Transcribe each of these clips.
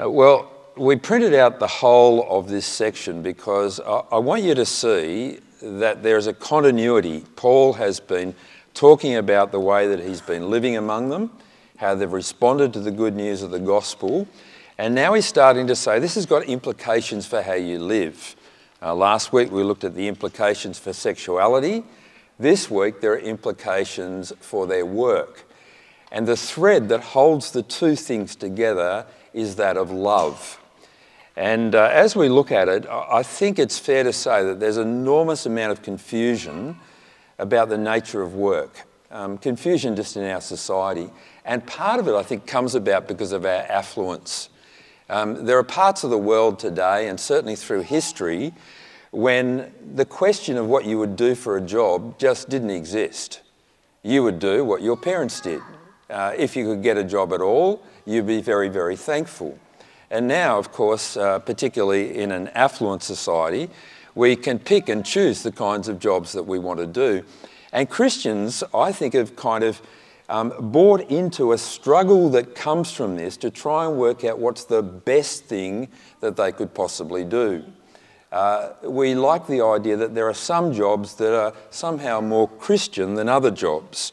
Uh, well, we printed out the whole of this section because I, I want you to see that there's a continuity. Paul has been talking about the way that he's been living among them, how they've responded to the good news of the gospel, and now he's starting to say this has got implications for how you live. Uh, last week we looked at the implications for sexuality. This week there are implications for their work. And the thread that holds the two things together is that of love. And uh, as we look at it, I think it's fair to say that there's an enormous amount of confusion about the nature of work. Um, confusion just in our society. And part of it, I think, comes about because of our affluence. Um, there are parts of the world today, and certainly through history, when the question of what you would do for a job just didn't exist. You would do what your parents did. Uh, if you could get a job at all, you'd be very, very thankful. And now, of course, uh, particularly in an affluent society, we can pick and choose the kinds of jobs that we want to do. And Christians, I think, have kind of um, bought into a struggle that comes from this to try and work out what's the best thing that they could possibly do. Uh, we like the idea that there are some jobs that are somehow more Christian than other jobs.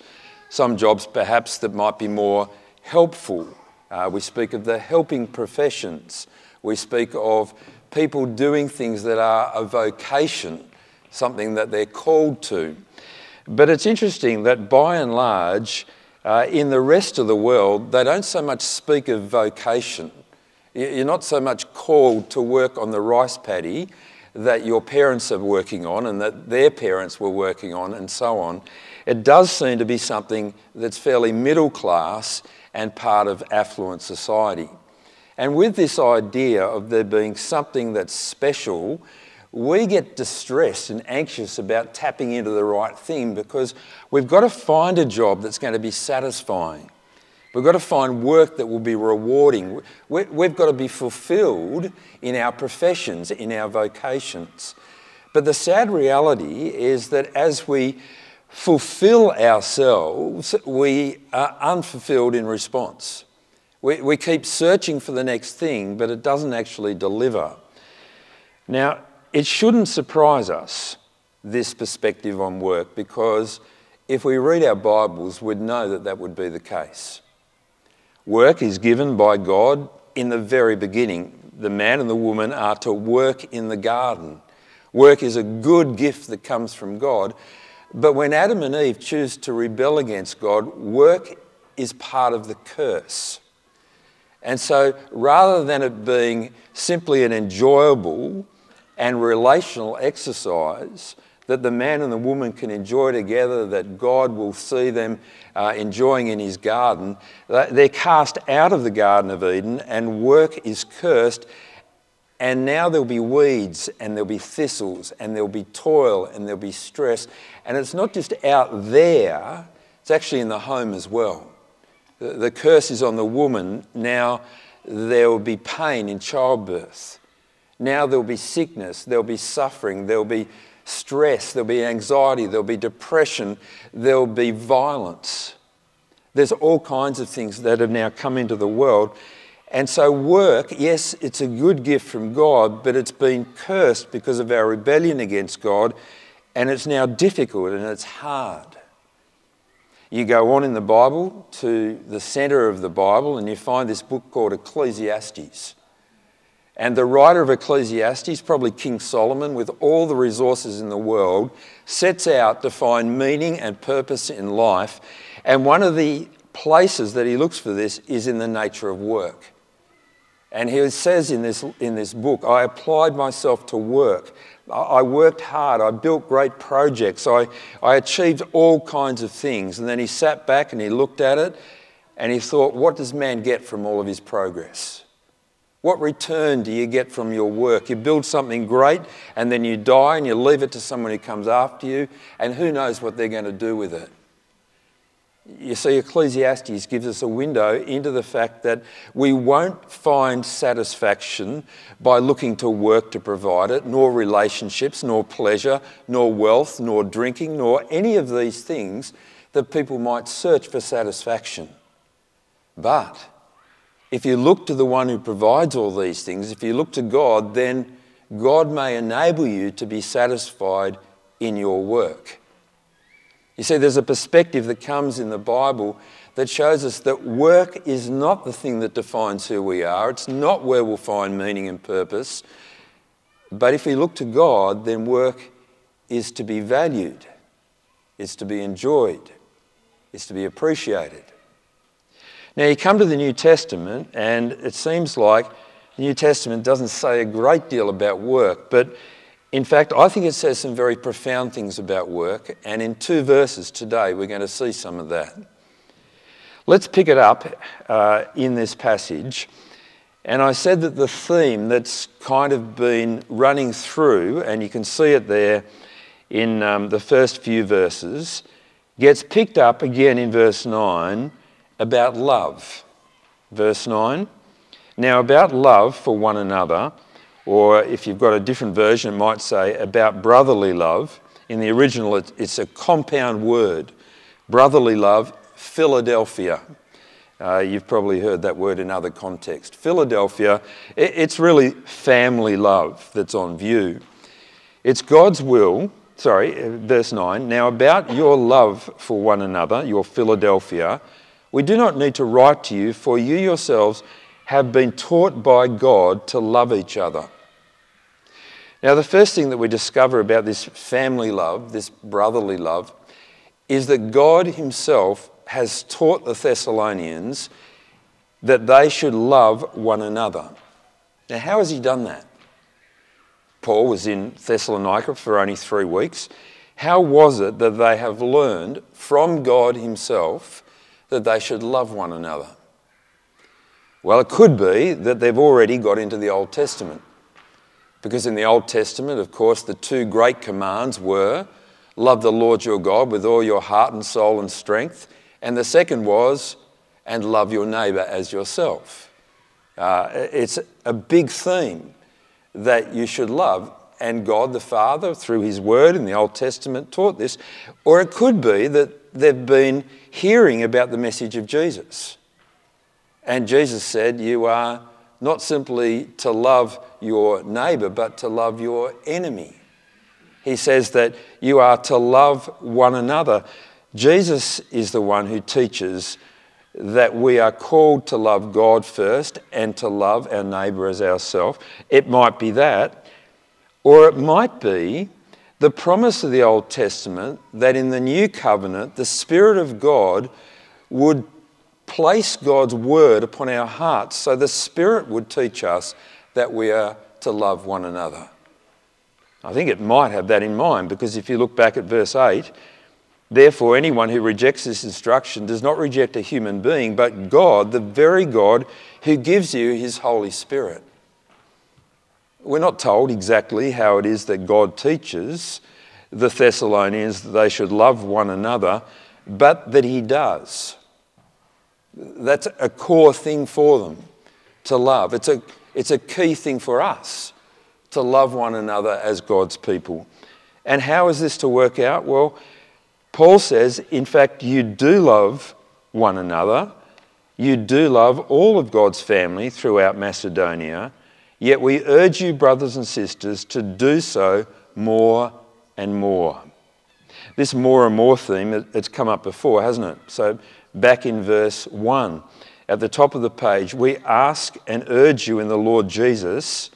Some jobs, perhaps, that might be more helpful uh, we speak of the helping professions. We speak of people doing things that are a vocation, something that they're called to. But it's interesting that by and large, uh, in the rest of the world, they don't so much speak of vocation. You're not so much called to work on the rice paddy that your parents are working on and that their parents were working on, and so on. It does seem to be something that's fairly middle class and part of affluent society. And with this idea of there being something that's special, we get distressed and anxious about tapping into the right thing because we've got to find a job that's going to be satisfying. We've got to find work that will be rewarding. We've got to be fulfilled in our professions, in our vocations. But the sad reality is that as we fulfill ourselves, we are unfulfilled in response. We, we keep searching for the next thing, but it doesn't actually deliver. Now, it shouldn't surprise us, this perspective on work, because if we read our Bibles, we'd know that that would be the case. Work is given by God in the very beginning. The man and the woman are to work in the garden. Work is a good gift that comes from God, but when Adam and Eve choose to rebel against God, work is part of the curse. And so rather than it being simply an enjoyable and relational exercise that the man and the woman can enjoy together, that God will see them uh, enjoying in his garden, they're cast out of the Garden of Eden and work is cursed and now there'll be weeds and there'll be thistles and there'll be toil and there'll be stress. And it's not just out there, it's actually in the home as well. The, the curse is on the woman. Now there will be pain in childbirth. Now there'll be sickness, there'll be suffering, there'll be stress, there'll be anxiety, there'll be depression, there'll be violence. There's all kinds of things that have now come into the world. And so, work, yes, it's a good gift from God, but it's been cursed because of our rebellion against God, and it's now difficult and it's hard. You go on in the Bible to the centre of the Bible, and you find this book called Ecclesiastes. And the writer of Ecclesiastes, probably King Solomon, with all the resources in the world, sets out to find meaning and purpose in life. And one of the places that he looks for this is in the nature of work. And he says in this, in this book, I applied myself to work. I worked hard. I built great projects. I, I achieved all kinds of things. And then he sat back and he looked at it and he thought, what does man get from all of his progress? What return do you get from your work? You build something great and then you die and you leave it to someone who comes after you, and who knows what they're going to do with it. You see, Ecclesiastes gives us a window into the fact that we won't find satisfaction by looking to work to provide it, nor relationships, nor pleasure, nor wealth, nor drinking, nor any of these things that people might search for satisfaction. But if you look to the one who provides all these things, if you look to God, then God may enable you to be satisfied in your work. You see, there's a perspective that comes in the Bible that shows us that work is not the thing that defines who we are. It's not where we'll find meaning and purpose. But if we look to God, then work is to be valued, it's to be enjoyed, it's to be appreciated. Now, you come to the New Testament, and it seems like the New Testament doesn't say a great deal about work, but in fact, I think it says some very profound things about work, and in two verses today, we're going to see some of that. Let's pick it up uh, in this passage. And I said that the theme that's kind of been running through, and you can see it there in um, the first few verses, gets picked up again in verse 9 about love. Verse 9. Now, about love for one another, or if you've got a different version, it might say about brotherly love. In the original, it's a compound word. Brotherly love, Philadelphia. Uh, you've probably heard that word in other contexts. Philadelphia, it's really family love that's on view. It's God's will, sorry, uh, verse 9. Now, about your love for one another, your Philadelphia, we do not need to write to you, for you yourselves have been taught by God to love each other. Now, the first thing that we discover about this family love, this brotherly love, is that God Himself has taught the Thessalonians that they should love one another. Now, how has He done that? Paul was in Thessalonica for only three weeks. How was it that they have learned from God Himself that they should love one another? Well, it could be that they've already got into the Old Testament. Because in the Old Testament, of course, the two great commands were love the Lord your God with all your heart and soul and strength. And the second was, and love your neighbour as yourself. Uh, it's a big theme that you should love. And God the Father, through His Word in the Old Testament, taught this. Or it could be that they've been hearing about the message of Jesus. And Jesus said, You are not simply to love your neighbour, but to love your enemy. He says that you are to love one another. Jesus is the one who teaches that we are called to love God first and to love our neighbour as ourselves. It might be that, or it might be the promise of the Old Testament that in the new covenant, the Spirit of God would place God's word upon our hearts so the Spirit would teach us that we are to love one another. I think it might have that in mind because if you look back at verse 8, therefore anyone who rejects this instruction does not reject a human being, but God, the very God who gives you his Holy Spirit. We're not told exactly how it is that God teaches the Thessalonians that they should love one another, but that he does. That's a core thing for them to love. It's a, it's a key thing for us to love one another as God's people. And how is this to work out? Well, Paul says, in fact, you do love one another. You do love all of God's family throughout Macedonia. Yet we urge you, brothers and sisters, to do so more and more. This more and more theme, it's come up before, hasn't it? So back in verse 1. At the top of the page, we ask and urge you in the Lord Jesus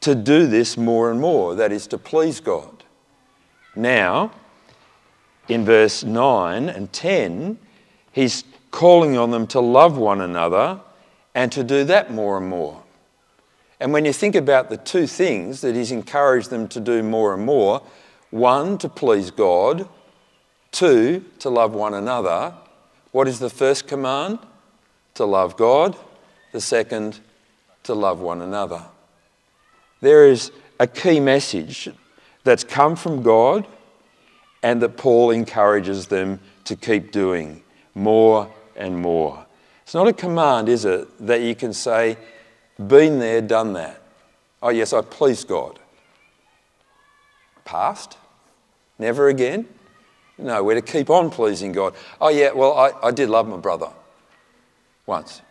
to do this more and more, that is, to please God. Now, in verse 9 and 10, he's calling on them to love one another and to do that more and more. And when you think about the two things that he's encouraged them to do more and more one, to please God, two, to love one another what is the first command? To love God. The second, to love one another. There is a key message that's come from God and that Paul encourages them to keep doing more and more. It's not a command, is it, that you can say, been there, done that. Oh, yes, I please God. Past? Never again? No, we're to keep on pleasing God. Oh, yeah, well, I, I did love my brother once.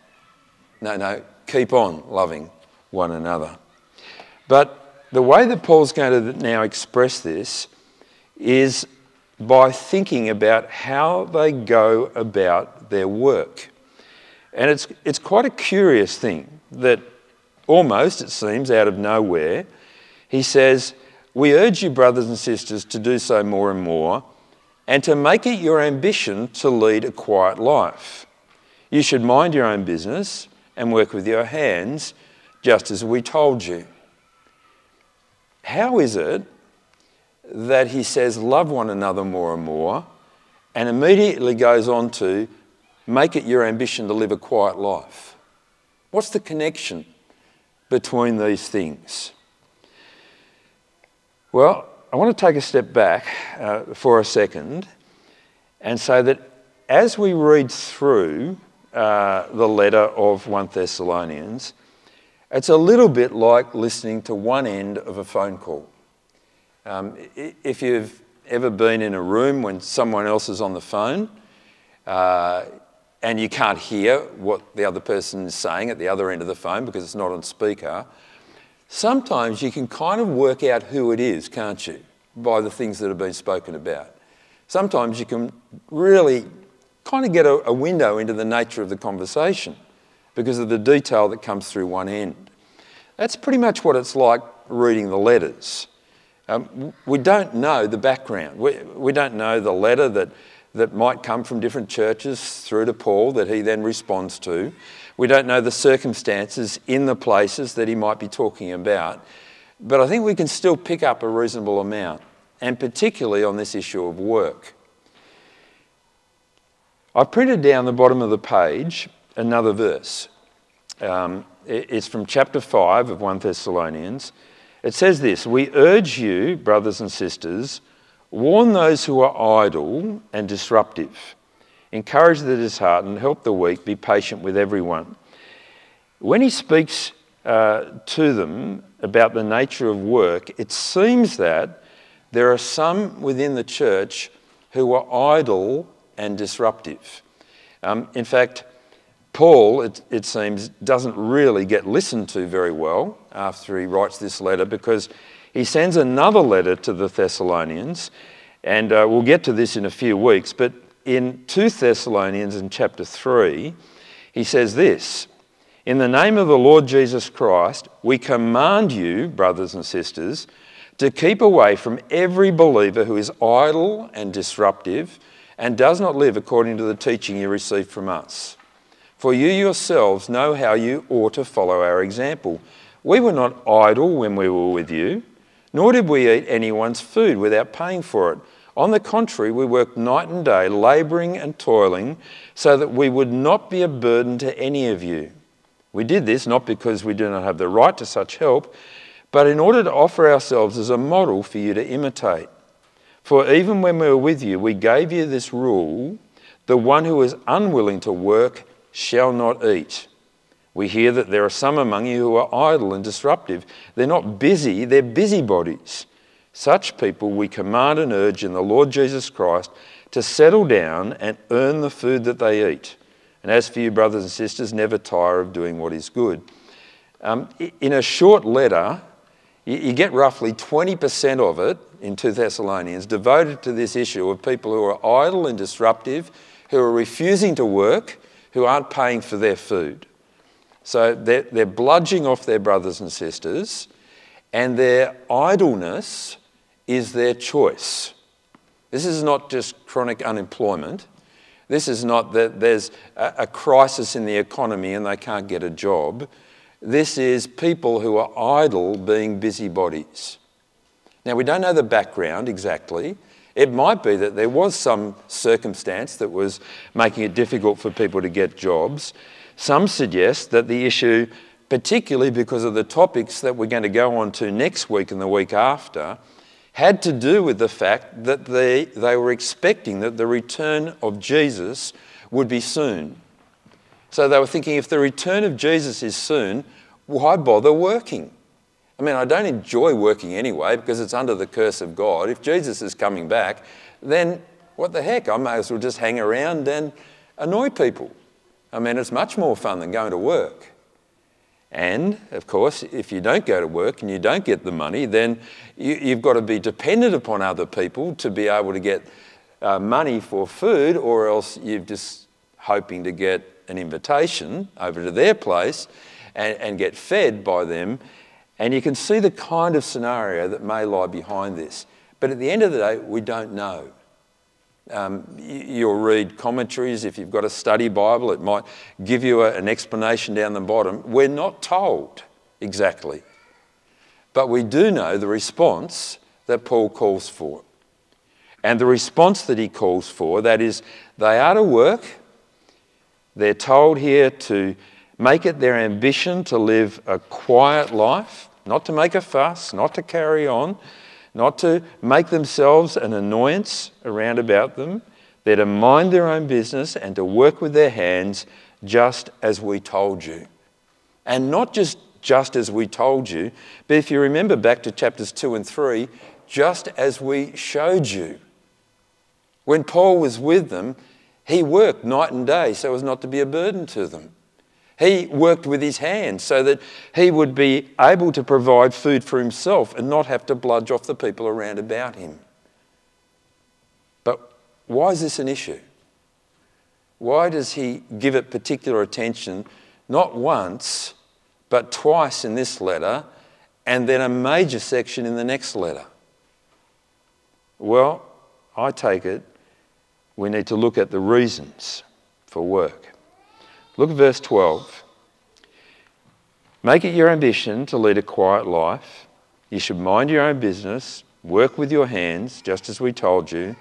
No, no, keep on loving one another. But the way that Paul's going to now express this is by thinking about how they go about their work. And it's, it's quite a curious thing that almost, it seems, out of nowhere, he says, We urge you, brothers and sisters, to do so more and more, and to make it your ambition to lead a quiet life. You should mind your own business and work with your hands, just as we told you. How is it that he says, Love one another more and more, and immediately goes on to make it your ambition to live a quiet life? What's the connection between these things? Well, I want to take a step back uh, for a second and say that as we read through uh, the letter of 1 Thessalonians, it's a little bit like listening to one end of a phone call. Um, if you've ever been in a room when someone else is on the phone uh, and you can't hear what the other person is saying at the other end of the phone because it's not on speaker, sometimes you can kind of work out who it is, can't you, by the things that have been spoken about. Sometimes you can really kind of get a, a window into the nature of the conversation because of the detail that comes through one end. That's pretty much what it's like reading the letters. Um, we don't know the background. We, we don't know the letter that, that might come from different churches through to Paul that he then responds to. We don't know the circumstances in the places that he might be talking about. But I think we can still pick up a reasonable amount, and particularly on this issue of work. I've printed down the bottom of the page another verse. Um, it's from chapter 5 of 1 Thessalonians. It says this We urge you, brothers and sisters, warn those who are idle and disruptive, encourage the disheartened, help the weak, be patient with everyone. When he speaks uh, to them about the nature of work, it seems that there are some within the church who are idle and disruptive. Um, in fact, Paul, it, it, seems, doesn't really get listened to very well after he writes this letter because he sends another letter to the Thessalonians, and uh, we'll get to this in a few weeks. But in 2 Thessalonians in chapter 3, he says this In the name of the Lord Jesus Christ, we command you, brothers and sisters, to keep away from every believer who is idle and disruptive and does not live according to the teaching you received from us. For you yourselves know how you ought to follow our example. We were not idle when we were with you, nor did we eat anyone's food without paying for it. On the contrary, we worked night and day, labouring and toiling, so that we would not be a burden to any of you. We did this not because we do not have the right to such help, but in order to offer ourselves as a model for you to imitate. For even when we were with you, we gave you this rule the one who is unwilling to work shall not eat. We hear that there are some among you who are idle and disruptive. They're not busy, they're busybodies. Such people we command and urge in the Lord Jesus Christ to settle down and earn the food that they eat. And as for you, brothers and sisters, never tire of doing what is good. Um, in a short letter, you get roughly 20% of it in 2 Thessalonians devoted to this issue of people who are idle and disruptive, who are refusing to work, who aren't paying for their food. So they're, they're bludging off their brothers and sisters, and their idleness is their choice. This is not just chronic unemployment. This is not that there's a, a crisis in the economy and they can't get a job. This is people who are idle being busybodies. Now, we don't know the background exactly. It might be that there was some circumstance that was making it difficult for people to get jobs. Some suggest that the issue, particularly because of the topics that we're going to go on to next week and the week after, had to do with the fact that they, they were expecting that the return of Jesus would be soon. So they were thinking if the return of Jesus is soon, why bother working? I mean, I don't enjoy working anyway because it's under the curse of God. If Jesus is coming back, then what the heck? I may as well just hang around and annoy people. I mean, it's much more fun than going to work. And of course, if you don't go to work and you don't get the money, then you, have got to be dependent upon other people to be able to get uh, money for food, or else you're just hoping to get an invitation over to their place and, and get fed by them. And you can see the kind of scenario that may lie behind this. But at the end of the day, we don't know. Um, you'll read commentaries. If you've got a study Bible, it might give you a, an explanation down the bottom. We're not told exactly. But we do know the response that Paul calls for. And the response that he calls for, that is, they are to work. They're told here to make it their ambition to live a quiet life, not to make a fuss, not to carry on, not to make themselves an annoyance around about them. They're to mind their own business and to work with their hands just as we told you. And not just just as we told you, but if you remember back to chapters 2 and 3, just as we showed you. When Paul was with them, he worked night and day so as not to be a burden to them. He worked with his hands so that he would be able to provide food for himself and not have to bludge off the people around about him. But why is this an issue? Why does he give it particular attention, not once, but twice in this letter, and then a major section in the next letter? Well, I take it we need to look at the reasons for work. Look at verse 12. Make it your ambition to lead a quiet life. You should mind your own business, work with your hands, just as we told you,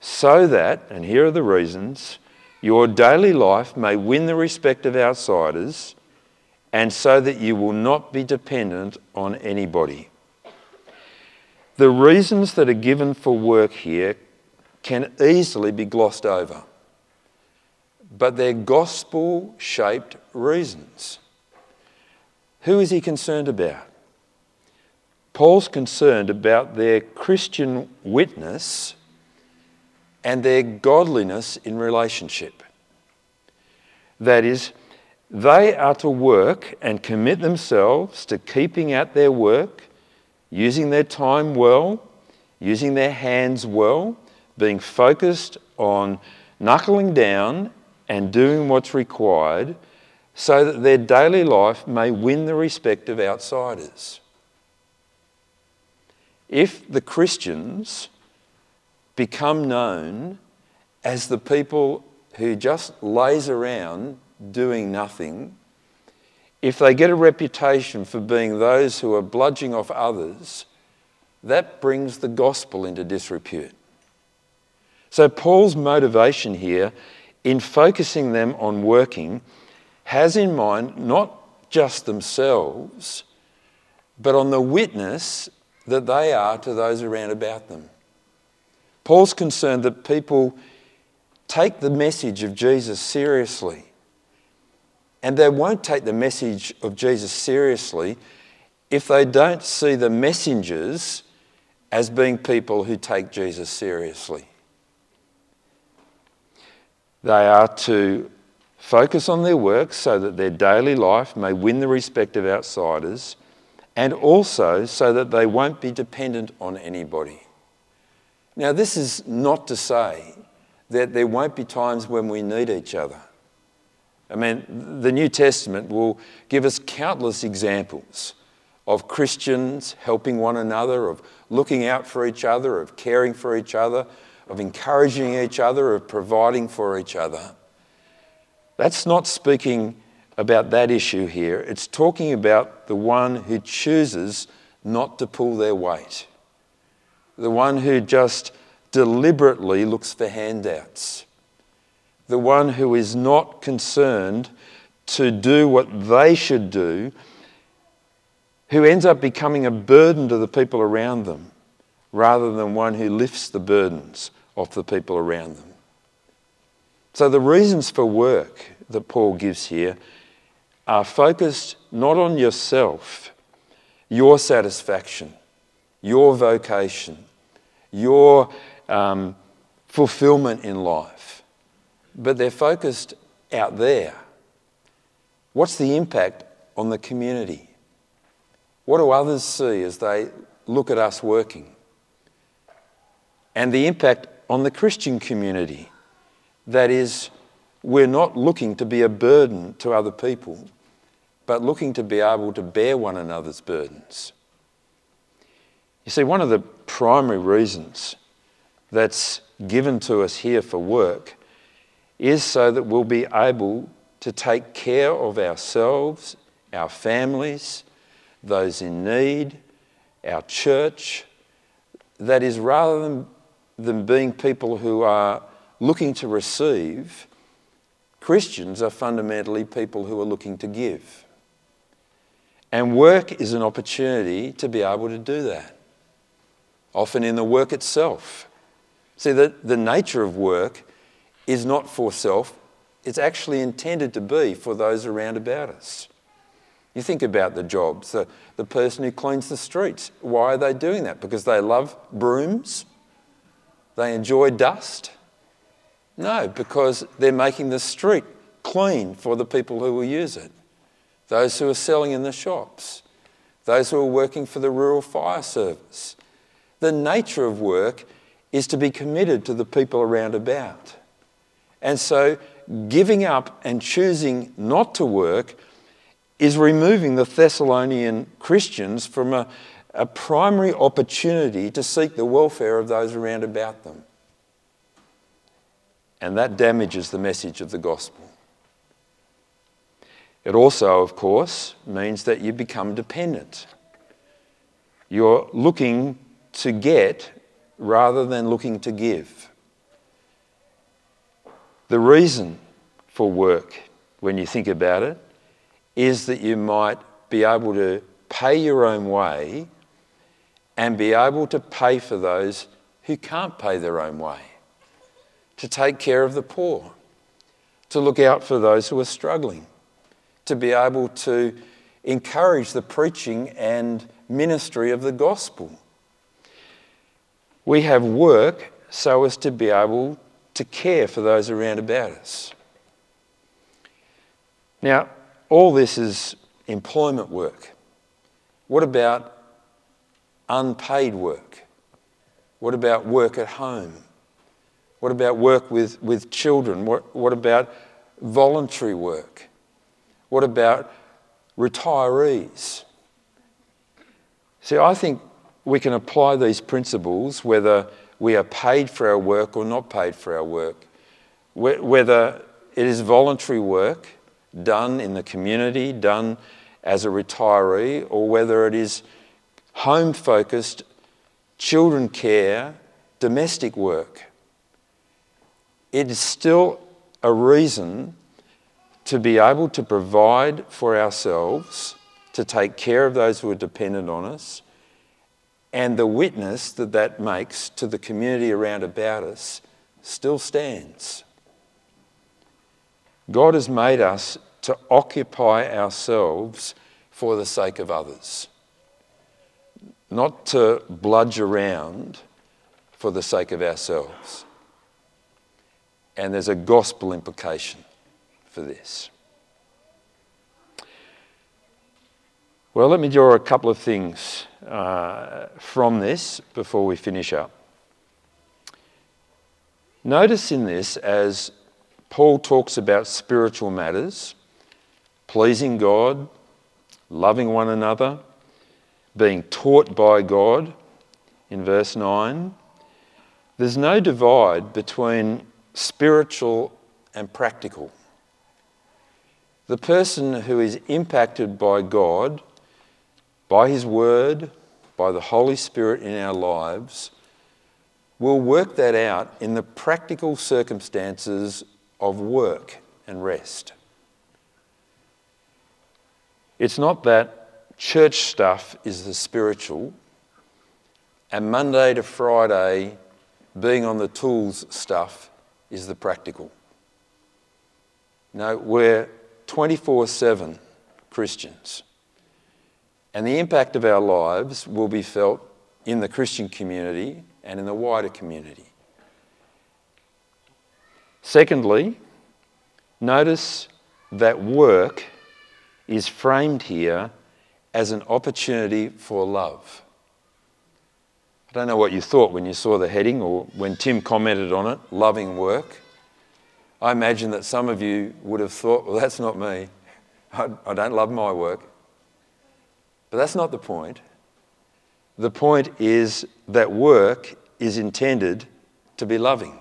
so that, and here are the reasons, your daily life may win the respect of outsiders, and so that you will not be dependent on anybody. The reasons that are given for work here can easily be glossed over but they're gospel shaped reasons. Who is he concerned about? Paul's concerned about their Christian witness and their godliness in relationship. That is, they are to work and commit themselves to keeping at their work, using their time well, using their hands well, being focused on knuckling down and doing what's required so that their daily life may win the respect of outsiders. If the Christians become known as the people who just lays around doing nothing, if they get a reputation for being those who are bludging off others, that brings the gospel into disrepute. So, Paul's motivation here in focusing them on working, has in mind not just themselves, but on the witness that they are to those around about them. Paul's concerned that people take the message of Jesus seriously. And they won't take the message of Jesus seriously if they don't see the messengers as being people who take Jesus seriously. They are to focus on their work so that their daily life may win the respect of outsiders and also so that they won't be dependent on anybody. Now, this is not to say that there won't be times when we need each other. I mean, the New Testament will give us countless examples of Christians helping one another, of looking out for each other, of caring for each other, of encouraging each other, of providing for each other. That's not speaking about that issue here. It's talking about the one who chooses not to pull their weight, the one who just deliberately looks for handouts, the one who is not concerned to do what they should do, who ends up becoming a burden to the people around them rather than one who lifts the burdens of the people around them. So, the reasons for work that Paul gives here are focused not on yourself, your satisfaction, your vocation, your um, fulfillment in life, but they're focused out there. What's the impact on the community? What do others see as they look at us working? And the impact on the Christian community. That is, we're not looking to be a burden to other people, but looking to be able to bear one another's burdens. You see, one of the primary reasons that's given to us here for work is so that we'll be able to take care of ourselves, our families, those in need, our church. That is, rather than, than being people who are looking to receive, Christians are fundamentally people who are looking to give. And work is an opportunity to be able to do that, often in the work itself. See, the, the nature of work is not for self, it's actually intended to be for those around about us. You think about the jobs, the, the person who cleans the streets. Why are they doing that? Because they love brooms? They enjoy dust? No, because they're making the street clean for the people who will use it. Those who are selling in the shops, those who are working for the rural fire service. The nature of work is to be committed to the people around about. And so giving up and choosing not to work is removing the Thessalonian Christians from a, a primary opportunity to seek the welfare of those around about them. And that damages the message of the gospel. It also, of course, means that you become dependent. You're looking to get rather than looking to give. The reason for work, when you think about it, is that you might be able to pay your own way and be able to pay for those who can't pay their own way, to take care of the poor, to look out for those who are struggling, to be able to encourage the preaching and ministry of the gospel. We have work so as to be able to care for those around about us. Now, all this is employment work. What about unpaid work? What about work at home? What about work with, with children? What, what about voluntary work? What about retirees? See, I think we can apply these principles whether we are paid for our work or not paid for our work, whether it is voluntary work done in the community, done as a retiree, or whether it is home focused, children care, domestic work. It is still a reason to be able to provide for ourselves, to take care of those who are dependent on us, and the witness that that makes to the community around about us still stands. God has made us to occupy ourselves for the sake of others, not to bludge around for the sake of ourselves. And there's a gospel implication for this. Well, let me draw a couple of things uh, from this before we finish up. Notice in this, as Paul talks about spiritual matters, pleasing God, loving one another, being taught by God, in verse 9, there's no divide between spiritual and practical. The person who is impacted by God, by His Word, by the Holy Spirit in our lives, will work that out in the practical circumstances of work and rest. It's not that church stuff is the spiritual and Monday to Friday being on the tools stuff is the practical. No, we're 24 7 Christians. And the impact of our lives will be felt in the Christian community and in the wider community. Secondly, notice that work is framed here as an opportunity for love. I don't know what you thought when you saw the heading or when Tim commented on it, loving work. I imagine that some of you would have thought, well, that's not me. I, I don't love my work. But that's not the point. The point is that work is intended to be loving.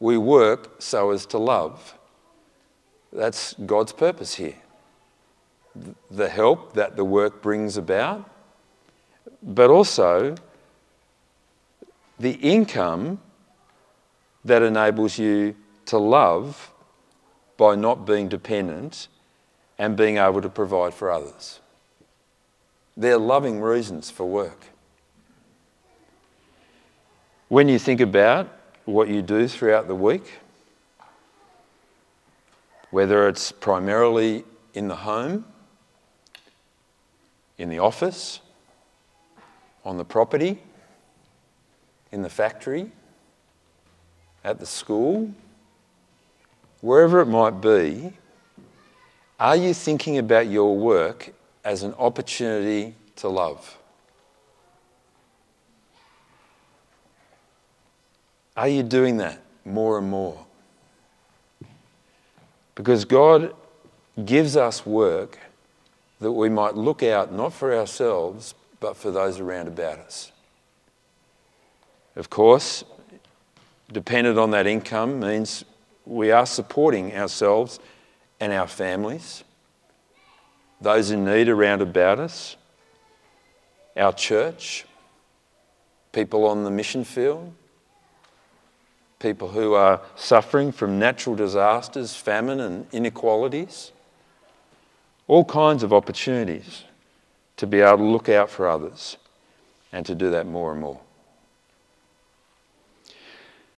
We work so as to love. That's God's purpose here. The help that the work brings about, but also the income that enables you to love by not being dependent and being able to provide for others. They're loving reasons for work. When you think about what you do throughout the week, whether it's primarily in the home, in the office, on the property, in the factory, at the school, wherever it might be, are you thinking about your work as an opportunity to love? Are you doing that more and more? Because God gives us work that we might look out not for ourselves, but for those around about us. Of course, dependent on that income means we are supporting ourselves and our families, those in need around about us, our church, people on the mission field, people who are suffering from natural disasters, famine, and inequalities. All kinds of opportunities to be able to look out for others and to do that more and more.